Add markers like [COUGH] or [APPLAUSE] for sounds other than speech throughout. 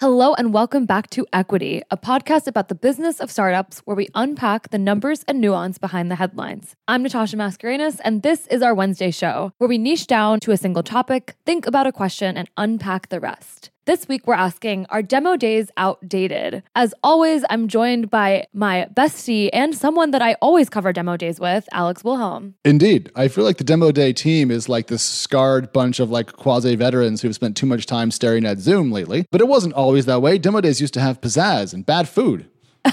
Hello, and welcome back to Equity, a podcast about the business of startups where we unpack the numbers and nuance behind the headlines. I'm Natasha Mascarenhas, and this is our Wednesday show where we niche down to a single topic, think about a question, and unpack the rest. This week, we're asking Are demo days outdated? As always, I'm joined by my bestie and someone that I always cover demo days with, Alex Wilhelm. Indeed. I feel like the demo day team is like this scarred bunch of like quasi veterans who've spent too much time staring at Zoom lately. But it wasn't always that way. Demo days used to have pizzazz and bad food.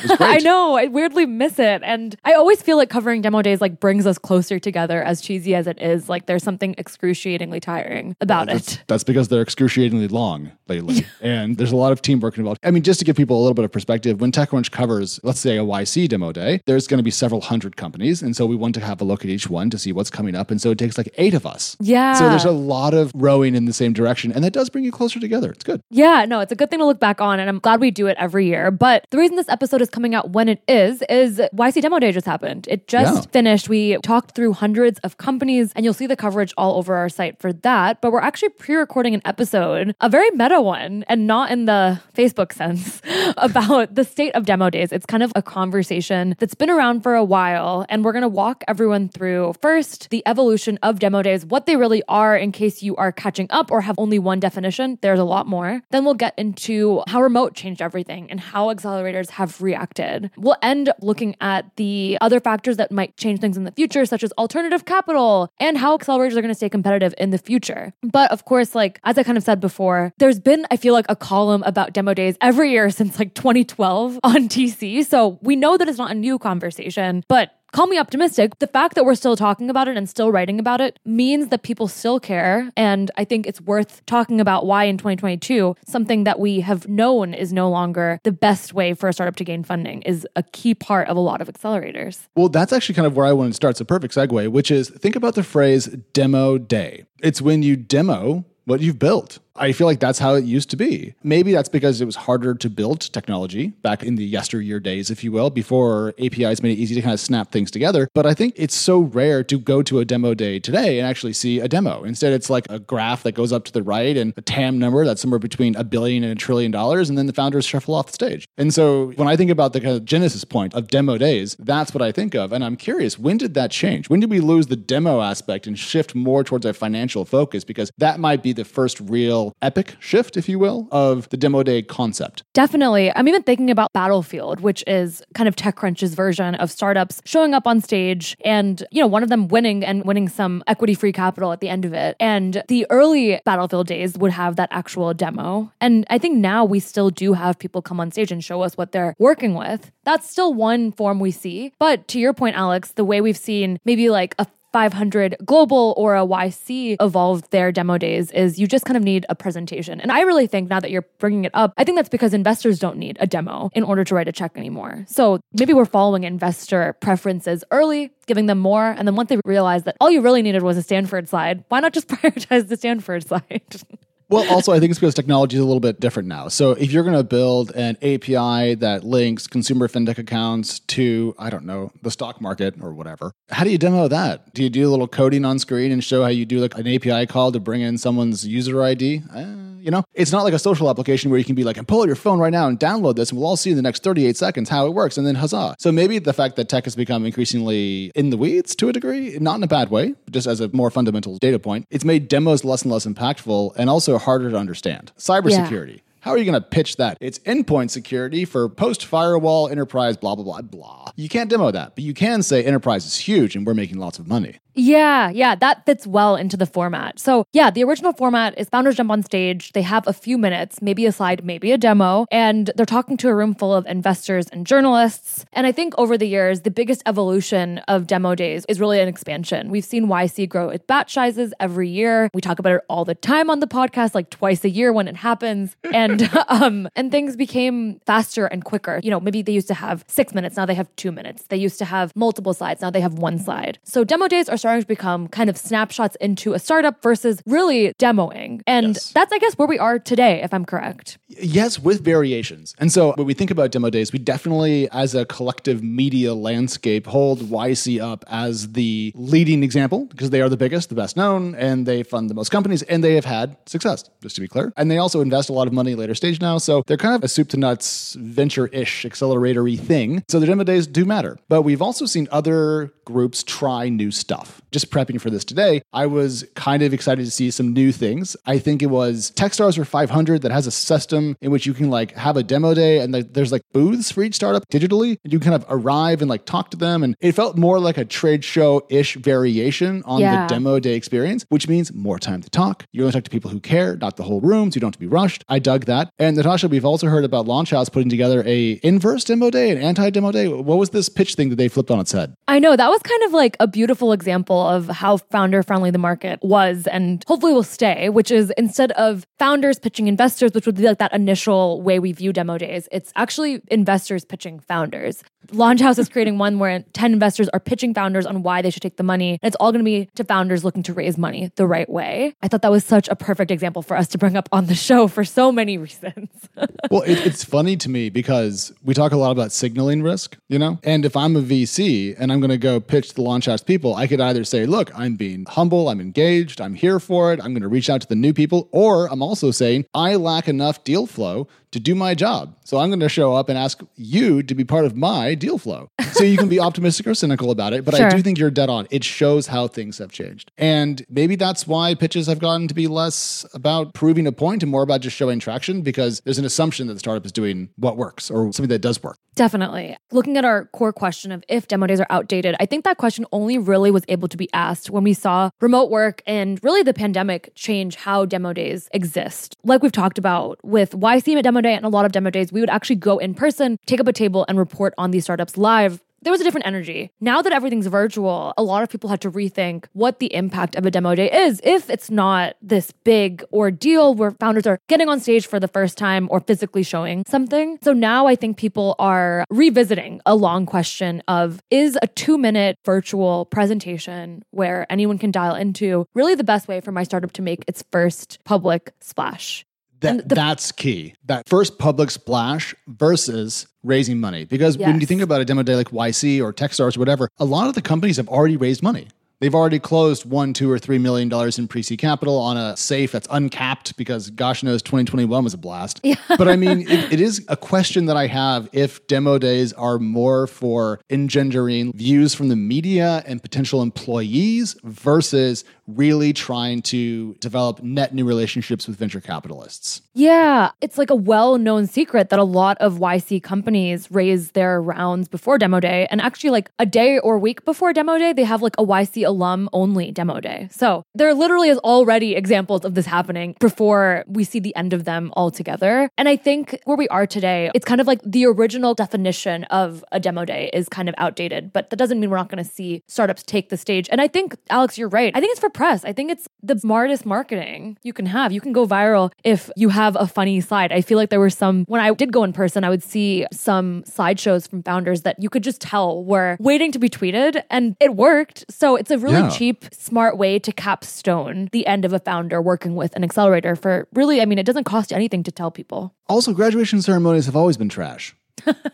[LAUGHS] I know. I weirdly miss it. And I always feel like covering demo days like brings us closer together as cheesy as it is. Like there's something excruciatingly tiring about that's, it. That's because they're excruciatingly long lately. [LAUGHS] and there's a lot of teamwork involved. I mean, just to give people a little bit of perspective, when TechCrunch covers, let's say a YC demo day, there's going to be several hundred companies. And so we want to have a look at each one to see what's coming up. And so it takes like eight of us. Yeah. So there's a lot of rowing in the same direction. And that does bring you closer together. It's good. Yeah, no, it's a good thing to look back on. And I'm glad we do it every year. But the reason this episode is coming out when it is, is YC Demo Day just happened. It just Yeah. finished. We talked through hundreds of companies, and you'll see the coverage all over our site for that. But we're actually pre recording an episode, a very meta one, and not in the Facebook sense, [LAUGHS] about the state of demo days. It's kind of a conversation that's been around for a while. And we're going to walk everyone through first the evolution of demo days, what they really are in case you are catching up or have only one definition. There's a lot more. Then we'll get into how remote changed everything and how accelerators have reacted. We'll end looking at the other factors that might change things in the future, such as alternative capital and how accelerators are going to stay competitive in the future. But of course, like as I kind of said before, there's been, I feel like, a column about demo days every year [LAUGHS] since like 2012 on TC. So we know that it's not a new conversation, but call me optimistic. The fact that we're still talking about it and still writing about it means that people still care. And I think it's worth talking about why in 2022, something that we have known is no longer the best way for a startup to gain funding is a key part of a lot of accelerators. Well, that's actually kind of where I want to start. It's a perfect segue, which is think about the phrase demo day. It's when you demo what you've built. I feel like that's how it used to be. Maybe that's because it was harder to build technology back in the yesteryear days, if you will, before APIs made it easy to kind of snap things together. But I think it's so rare to go to a demo day today and actually see a demo. Instead, it's like a graph that goes up to the right and a TAM number that's somewhere between a billion and a trillion dollars, and then the founders shuffle off the stage. And so when I think about the kind of genesis point of demo days, that's what I think of. And I'm curious, when did that change? When did we lose the demo aspect and shift more towards a financial focus? Because that might be the first real epic shift, if you will, of the demo day concept. Definitely. I'm even thinking about Battlefield, which is kind of TechCrunch's version of startups showing up on stage and, you know, one of them winning and winning some equity free capital at the end of it. And the early Battlefield days would have that actual demo. And I think now we still do have people come on stage and show us what they're working with. That's still one form we see. But to your point, Alex, the way we've seen maybe like a 500 Global or a YC evolved their demo days is you just kind of need a presentation. And I really think now that you're bringing it up, I think that's because investors don't need a demo in order to write a check anymore. So maybe we're following investor preferences early, giving them more. And then once they realize that all you really needed was a Stanford slide, why not just [LAUGHS] prioritize the Stanford slide? [LAUGHS] Well, also, I think it's because technology is a little bit different now. So, if you're going to build an API that links consumer fintech accounts to, I don't know, the stock market or whatever, how do you demo that? Do you do a little coding on screen and show how you do like an API call to bring in someone's user ID? Uh, you know, it's not like a social application where you can be like, and pull out your phone right now and download this, and we'll all see in the next 38 seconds how it works, and then huzzah. So maybe the fact that tech has become increasingly in the weeds to a degree, not in a bad way, just as a more fundamental data point, it's made demos less and less impactful and also harder to understand. Cybersecurity. How are you going to pitch that? It's endpoint security for post firewall enterprise, blah, blah, blah, blah. You can't demo that, but you can say enterprise is huge and we're making lots of money. Yeah, yeah, that fits well into the format. So, yeah, the original format is founders jump on stage, they have a few minutes, maybe a slide, maybe a demo, and they're talking to a room full of investors and journalists. And I think over the years, the biggest evolution of demo days is really an expansion. We've seen YC grow its batch sizes every year. We talk about it all the time on the podcast, like twice a year when it happens. And and [LAUGHS] um and things became faster and quicker. You know, maybe they used to have six minutes, now they have two minutes. They used to have multiple slides, now they have one slide. So demo days are starting to become kind of snapshots into a startup versus really demoing. And Yes. that's I guess where we are today, if I'm correct. Yes, with variations. And so when we think about demo days, we definitely, as a collective media landscape, hold YC up as the leading example because they are the biggest, the best known, and they fund the most companies and they have had success, just to be clear. And they also invest a lot of money later stage now. So they're kind of a soup to nuts, venture ish, acceleratory thing. So the demo days do matter. But we've also seen other groups try new stuff. Just prepping for this today, I was kind of excited to see some new things. I think it was Techstars for 500 that has a system in which you can like have a demo day and like, there's like booths for each startup digitally and you kind of arrive and like talk to them and it felt more like a trade show ish variation on Yeah. the demo day experience, which means more time to talk. You only talk to people who care, not the whole room, so you don't have to be rushed. I dug that. And Natasha, we've also heard about Launch House putting together a inverse demo day, an anti demo day. What was this pitch thing that they flipped on its head? I know that was kind of like a beautiful example of how founder friendly the market was and hopefully will stay, which is instead of founders pitching investors, which would be like that initial way we view demo days, it's actually investors pitching founders. Launch House is creating one where 10 investors are pitching founders on why they should take the money. And it's all going to be to founders looking to raise money the right way. I thought that was such a perfect example for us to bring up on the show for so many reasons. [LAUGHS] well, it, it's funny to me because we talk a lot about signaling risk, you know? And if I'm a VC and I'm going to go pitch the launch house people, I could either say, look, I'm being humble, I'm engaged, I'm here for it, I'm going to reach out to the new people, or I'm also saying, I lack enough deal flow to do my job. So I'm going to show up and ask you to be part of my deal flow. So you can be [LAUGHS] optimistic or cynical about it, but I do think you're dead on. It shows how things have changed. And maybe that's why pitches have gotten to be less about proving a point and more about just showing traction because there's an assumption that the startup is doing what works or something that does work. Definitely. Looking at our core question of if demo days are outdated, I think that question only really was able to be asked when we saw remote work and really the pandemic change how demo days exist. Like we've talked about with YC at demo day and a lot of demo days, we would actually go in person, take up a table, and report on these startups live there was a different energy. Now that everything's virtual, a lot of people had to rethink what the impact of a demo day is if it's not this big ordeal where founders are getting on stage for the first time or physically showing something. So now I think people are revisiting a long question of is a two minute virtual presentation where anyone can dial into really the best way for my startup to make its first public splash? That, that's key. That first public splash versus raising money. Because when you think about a demo day like YC or Techstars or whatever, a lot of the companies have already raised money. They've already closed one, two, or three million dollars in pre-seed capital on a safe that's uncapped because gosh knows 2021 was a blast. [LAUGHS] But I mean, it, it is a question that I have if demo days are more for engendering views from the media and potential employees versus really trying to develop net new relationships with venture capitalists. Yeah, it's like a well known secret that a lot of YC companies raise their rounds before demo day. And actually, like a day or week before demo day, they have like a YC alum only demo day. So there literally is already examples of this happening before we see the end of them all together. And I think where we are today, it's kind of like the original definition of a demo day is kind of outdated, but that doesn't mean we're not going to see startups take the stage. And I think, Alex, you're right. I think it's for press. I think it's the smartest marketing you can have. You can go viral if you have a funny slide. I feel like there were some, when I did go in person, I would see some slideshows from founders that you could just tell were waiting to be tweeted and it worked. So it's a really Yeah. cheap, smart way to capstone the end of a founder working with an accelerator for really, I mean, it doesn't cost you anything to tell people. Also, graduation ceremonies have always been trash.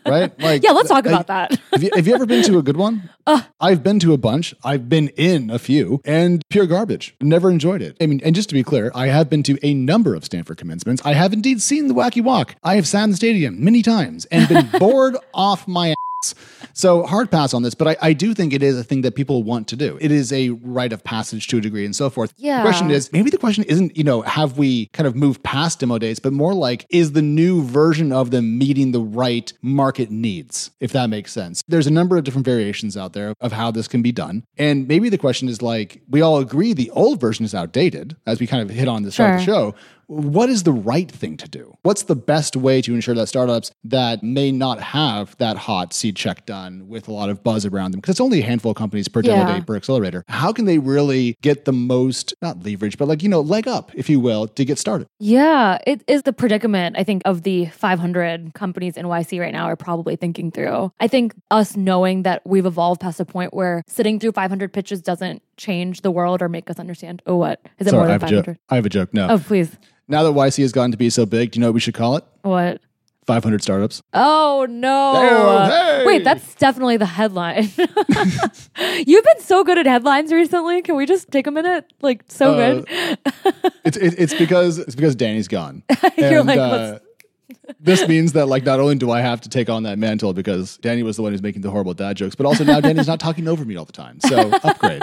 Right? [LAUGHS] Like Yeah, let's talk I- about that. have, you, have you ever been to a good one? [LAUGHS] Uh. I've been to a bunch. I've been in a few and pure garbage. Never enjoyed it. I mean, and just to be clear, I have been to a number of Stanford commencements. I have indeed seen the wacky walk. I have sat in the stadium many times and been [LAUGHS] bored off my ass. So hard pass on this, but I, I do think it is a thing that people want to do. It is a rite of passage to a degree and so forth. Yeah. The question is, maybe the question isn't, you know, have we kind of moved past demo days, but more like, is the new version of them meeting the right market needs, if that makes sense? There's a number of different variations out there of how this can be done. And maybe the question is like, we all agree the old version is outdated, as we kind of hit on start of the show. What is the right thing to do? What's the best way to ensure that startups that may not have that hot seed check done with a lot of buzz around them, because it's only a handful of companies per demo Yeah. day per accelerator, how can they really get the most, not leverage, but like, you know, leg up, if you will, to get started? Yeah, it is the predicament I think of the 500 companies in YC right now are probably thinking through. I think us knowing that we've evolved past a point where sitting through 500 pitches doesn't change the world or make us understand. Oh, what is it more Sorry, I than have, a joke. 500? I have a joke. No. Oh, please. Now that YC has gotten to be so big, do you know what we should call it? What? 500 startups. Oh no! Hey! Wait, that's definitely the headline. [LAUGHS] You've been so good at headlines recently. Can we just take a minute? Like so Uh, good. It's it, it's because it's because Danny's gone. [LAUGHS] You're And, like, uh, this means that like not only do I have to take on that mantle because Danny was the one who's making the horrible dad jokes, but also now Danny's not talking over me all the time. So upgrade.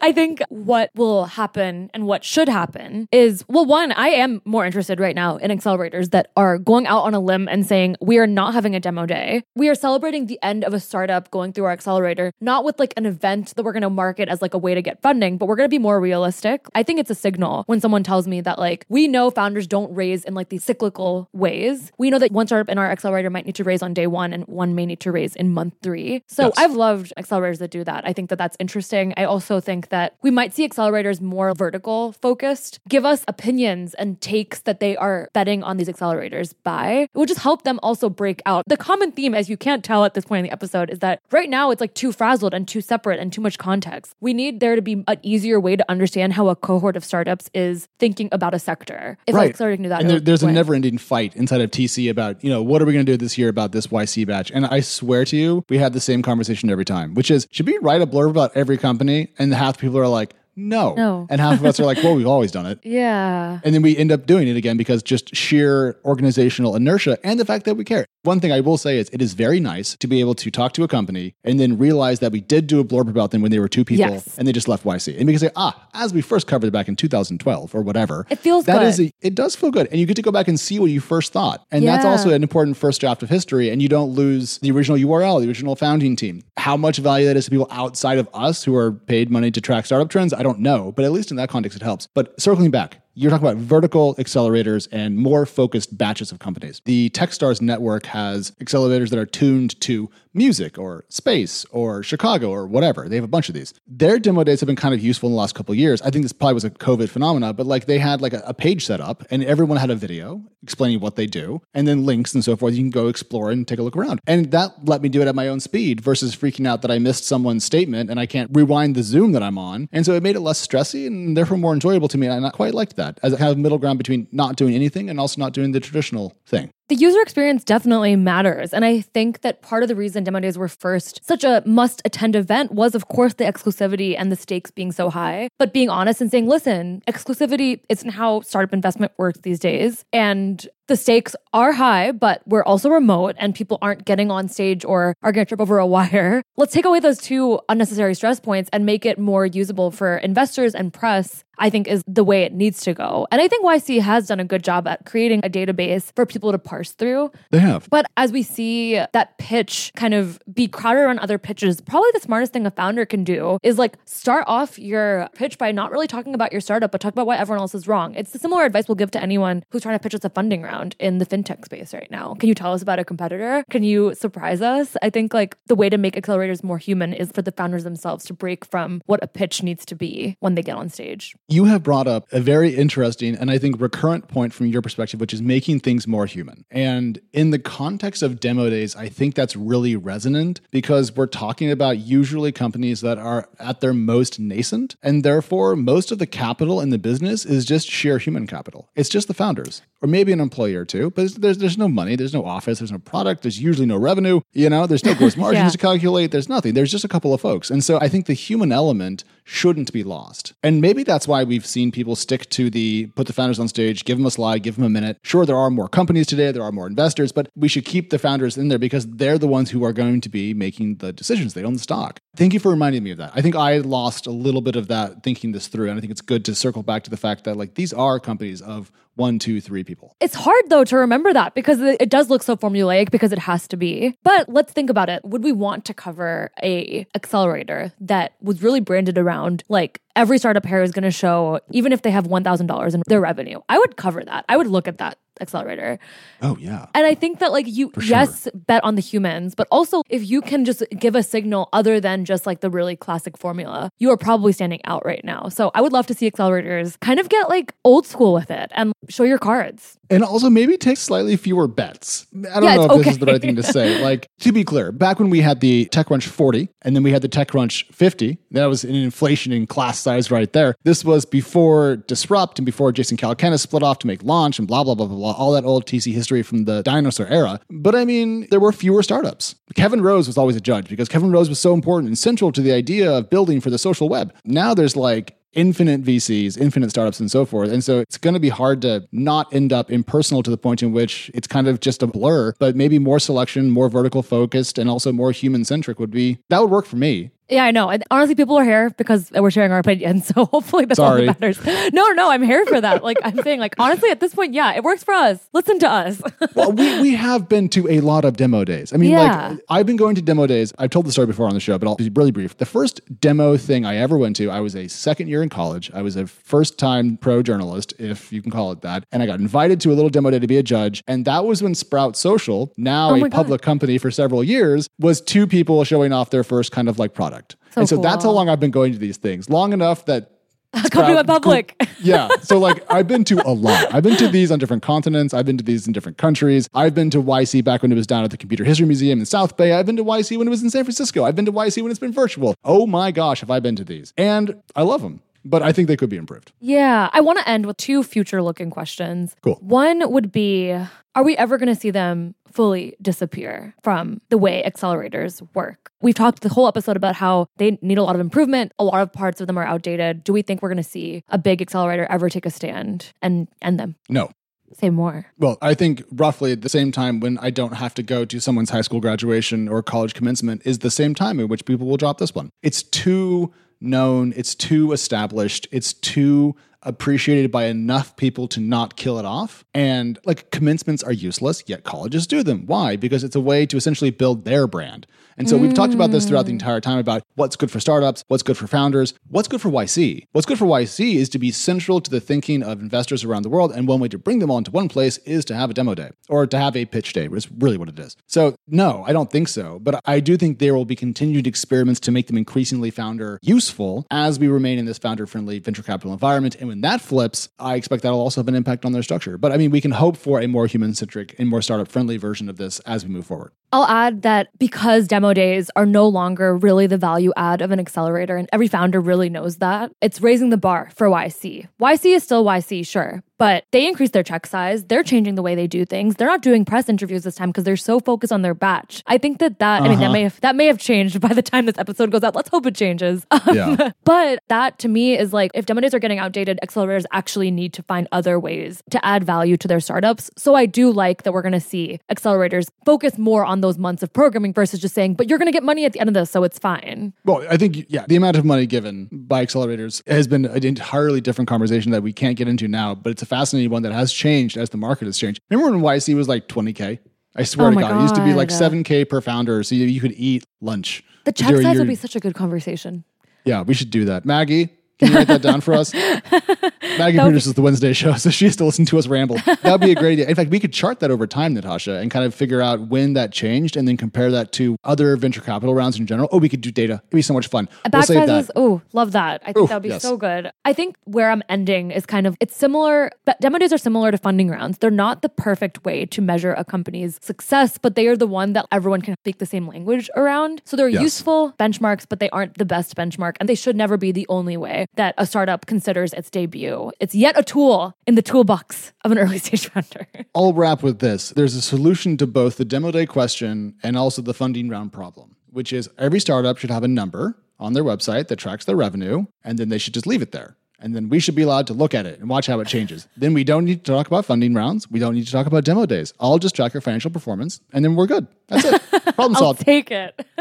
I think what will happen and what should happen is well, one, I am more interested right now in accelerators that are going out on a limb and saying, we are not having a demo day. We are celebrating the end of a startup going through our accelerator, not with like an event that we're going to market as like a way to get funding, but we're going to be more realistic. I think it's a signal when someone tells me that like, we know founders don't raise in like these cyclical ways. We know that one startup in our accelerator might need to raise on day one and one may need to raise in month three. So Yes. I've loved accelerators that do that. I think that that's interesting. I also think that we might see accelerators more vertical focused, give us opinions and takes that they are betting on these accelerators by. It will just help them also break out. The common theme, as you can't tell at this point in the episode, is that right now it's like too frazzled and too separate and too much context. We need there to be an easier way to understand how a cohort of startups is thinking about a sector. If Right. an accelerator can do that, And there, there's a never ending fight inside of TC about, you know, what are we going to do this year about this YC batch? And I swear to you, we had the same conversation every time, which is should we write a blurb about every company? And half the people are like, no. No. And half of us are like, well, we've always done it. [LAUGHS] Yeah. And then we end up doing it again because just sheer organizational inertia and the fact that we care. One thing I will say is it is very nice to be able to talk to a company and then realize that we did do a blurb about them when they were two people Yes. and they just left YC. And we can say, ah, as we first covered it back in 2012 or whatever. It feels that good. is a, it does feel good. And you get to go back and see what you first thought. And that's also an important first draft of history. And you don't lose the original URL, the original founding team. How much value that is to people outside of us who are paid money to track startup trends, I don't know. But at least in that context, it helps. But circling back, you're talking about vertical accelerators and more focused batches of companies. The Techstars network has accelerators that are tuned to music or space or Chicago or whatever. They have a bunch of these. Their demo days have been kind of useful in the last couple years. I think this probably was a COVID phenomena, but like they had like a, a page set up and everyone had a video explaining what they do and then links and so forth. You can go explore and take a look around. And that let me do it at my own speed versus freaking out that I missed someone's statement and I can't rewind the Zoom that I'm on. And so it made it less stressy and therefore more enjoyable to me. And I quite liked that as a kind of middle ground between not doing anything and also not doing the traditional thing. The user experience definitely matters. And I think that part of the reason Demo Days were first such a must attend event was, of course, the exclusivity and the stakes being so high. But being honest and saying, listen, exclusivity isn't how startup investment works these days. And the stakes are high, but we're also remote and people aren't getting on stage or are going to trip over a [LAUGHS] wire. Let's take away those two unnecessary stress points and make it more usable for investors and press. I think is the way it needs to go. And I think YC has done a good job at creating a database for people to parse through. They have. But as we see that pitch kind of be crowded around other pitches, probably the smartest thing a founder can do is like start off your pitch by not really talking about your startup, but talk about why everyone else is wrong. It's the similar advice we'll give to anyone who's trying to pitch us a funding round in the fintech space right now. Can you tell us about a competitor? Can you surprise us? I think like the way to make accelerators more human is for the founders themselves to break from what a pitch needs to be when they get on stage. You have brought up a very interesting and I think recurrent point from your perspective, which is making things more human. And in the context of demo days, I think that's really resonant because we're talking about usually companies that are at their most nascent. And therefore, most of the capital in the business is just sheer human capital. It's just the founders. Or maybe an employee or two, but there's there's no money, there's no office, there's no product, there's usually no revenue, you know, there's no [LAUGHS] gross margins Yeah. to calculate, there's nothing. There's just a couple of folks. And so I think the human element shouldn't be lost. And maybe that's why we've seen people stick to the put the founders on stage, give them a slide, give them a minute. Sure, there are more companies today, there are more investors, but we should keep the founders in there because they're the ones who are going to be making the decisions. They own the stock. Thank you for reminding me of that. I think I lost a little bit of that thinking this through. And I think it's good to circle back to the fact that like these are companies of one, two, three people. It's hard though to remember that because it does look so formulaic because it has to be. But let's think about it. Would we want to cover a accelerator that was really branded around like every startup here is going to show even if they have $1,000 in their revenue? I would cover that. I would look at that accelerator. Oh, yeah. And I think that like you yes bet on the humans, but also if you can just give a signal other than just like the really classic formula, you are probably standing out right now. So I would love to see accelerators kind of get like old school with it and show your cards. And also maybe take slightly fewer bets. I don't Yeah, know if it's this is the right thing to say. [LAUGHS] Like, to be clear, back when we had the TechCrunch 40 and then we had the TechCrunch 50, that was an inflation in class size right there. This was before Disrupt and before Jason Calacanis split off to make Launch and blah, blah, blah, blah, all that old TC history from the dinosaur era. But I mean, there were fewer startups. Kevin Rose was always a judge because Kevin Rose was so important and central to the idea of building for the social web. Now there's like infinite VCs, infinite startups, and so forth. And so it's going to be hard to not end up impersonal to the point in which it's kind of just a blur, but maybe more selection, more vertical focused, and also more human centric would be that would work for me. Yeah, I know. And honestly, people are here because we're sharing our opinion. [LAUGHS] So hopefully that's all that matters. No, no, I'm here for that. Like I'm saying, like honestly, at this point, yeah, it works for us. Listen to us. [LAUGHS] well, we, we have been to a lot of demo days. I mean, Yeah. like, I've been going to demo days. I've told the story before on the show, but I'll be really brief. The first demo thing I ever went to, I was a second year in college. I was a first time pro journalist, if you can call it that. And I got invited to a little demo day to be a judge. And that was when Sprout Social, now Oh a God. public company for several years, was two people showing off their first kind of like product. So and so that's how long I've been going to these things. Long enough that [LAUGHS] Company went public. [LAUGHS] yeah. So like I've been to a lot. I've been to these on different continents. I've been to these in different countries. I've been to YC back when it was down at the Computer History Museum in South Bay. I've been to YC when it was in San Francisco. I've been to YC when it's been virtual. Oh my gosh, have I been to these? And I love them. But I think they could be improved. Yeah, I want to end with two future looking questions. Cool. One would be Are we ever going to see them fully disappear from the way accelerators work? We've talked the whole episode about how they need a lot of improvement. A lot of parts of them are outdated. Do we think we're going to see a big accelerator ever take a stand and end them? No. Say more. Well, I think roughly at the same time when I don't have to go to someone's high school graduation or college commencement is the same time in which people will drop this one. It's too known, it's too established, it's too appreciated by enough people to not kill it off. And like commencements are useless, yet colleges do them. Why? Because it's a way to essentially build their brand. And so we've talked about this throughout the mm. entire time about what's good for startups, what's good for founders, what's good for YC. What's good for YC is to be central to the thinking of investors around the world. And one way to bring them all into one place is to have a demo day or to have a pitch day, which is really what it is. So, no, I don't think so. But I do think there will be continued experiments to make them increasingly founder useful as we remain in this founder friendly venture capital environment. And when that flips, I expect that'll also have an impact on their structure. But I mean, we can hope for a more human centric and more startup friendly version of this as we move forward. I'll add that because demo days are no longer really the value add of an accelerator, and every founder really knows that, it's raising the bar for YC. YC is still YC, sure, but they increased their check size. They're changing the way they do things. They're not doing press interviews this time because they're so focused on their batch. I think that that, I mean, that Uh-huh. may have that may have changed [LAUGHS] by the time this episode goes out. Let's hope it changes. [LAUGHS] Yeah. but that to me is like if demo days are getting outdated, accelerators actually need to find other ways to add value to their startups. So I do like that we're going to see accelerators focus more on those months of programming versus just saying, but you're going to get money at the end of this, so it's fine. Well, I think, yeah, the amount of money given by accelerators has been an entirely different conversation that we can't get into now, but it's a fascinating one that has changed as the market has changed. Remember when YC was like 20K? I swear Oh to my God, it used to be like God. 7K per founder, so you, you could eat lunch. The check size your- would be such a good conversation. Yeah, we should do that. Maggie, can you write that down for us? [LAUGHS] Maggie produces the Wednesday show, so she has to listen to us ramble. That would be a great idea. In fact, we could chart that over time, Natasha, and kind of figure out when that changed and then compare that to other venture capital rounds in general. Oh, we could do data. It'd be so much fun. We'll save sizes, that. oh, love that. I think that would be yes. so good. I think where I'm ending is kind of it's similar. But demo days are similar to funding rounds. They're not the perfect way to measure a company's success, but they are the one that everyone can speak the same language around. So they're Yes. useful benchmarks, but they aren't the best benchmark, and they should never be the only way that a startup considers its debut. It's yet a tool in the toolbox of an early [LAUGHS] stage founder. I'll wrap with this. There's a solution to both the demo day question and also the funding round problem, which is every startup should have a number on their website that tracks their revenue, and then they should just leave it there. And then we should be allowed to look at it and watch how it changes. then we don't need to talk about funding rounds. We don't need to talk about demo days. I'll just track your financial performance, and then we're good. That's it. [LAUGHS] Problem I'll solved. take it. [LAUGHS]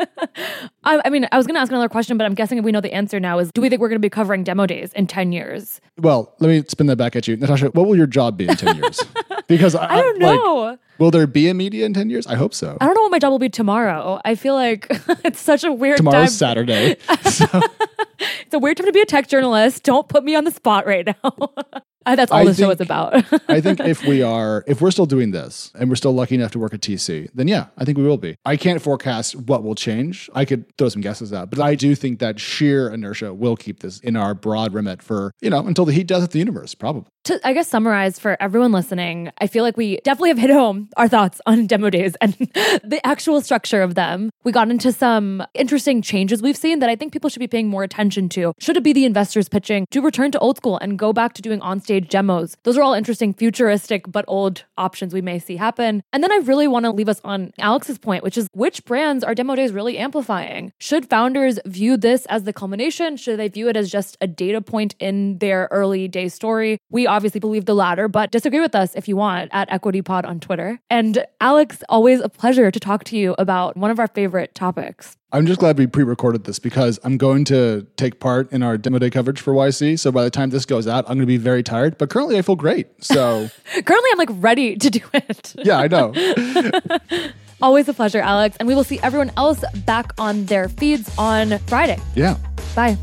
I, I mean, I was going to ask another question, but I'm guessing we know the answer now is do we think we're going to be covering demo days in 10 years? Well, let me spin that back at you, Natasha. What will your job be in ten years? [LAUGHS] Because I, I don't like, know. Will there be a media in ten years? I hope so. I don't know what my job will be tomorrow. I feel like [LAUGHS] it's such a weird Tomorrow's time. Saturday. [LAUGHS] So It's a weird time to be a tech journalist. Don't put me on the spot right now. [LAUGHS] That's all I the show is about. I think if we are, if we're still doing this and we're still lucky enough to work at TC, then yeah, I think we will be. I can't forecast what will change. I could throw some guesses out, but I do think that sheer inertia will keep this in our broad remit for, you know, until the heat death of the universe, probably. To, I guess, summarize for everyone listening, I feel like we definitely have hit home our thoughts on [LAUGHS] demo days and [LAUGHS] the actual structure of them. We got into some interesting changes we've seen that I think people should be paying more attention to. Should it be the investors pitching to return to old school and go back to doing onstage demos? Those are all interesting, futuristic, but old options we may see happen. And then I really want to leave us on Alex's point, which is which brands are demo days really amplifying? Should founders view this as the culmination? Should they view it as just a data point in their early day story? We obviously believe the latter, but disagree with us if you want at EquityPod on Twitter. And Alex, always a pleasure to talk to you about one of our favorite topics. I'm just glad we pre-recorded this because I'm going to take part in our demo day coverage for YC. So by the time this goes out, I'm going to be very tired. But currently, I feel great. So [LAUGHS] Currently, I'm like ready to do it. [LAUGHS] yeah, I know. [LAUGHS] Always a pleasure, Alex. And we will see everyone else back on their feeds on Friday. Yeah. Bye.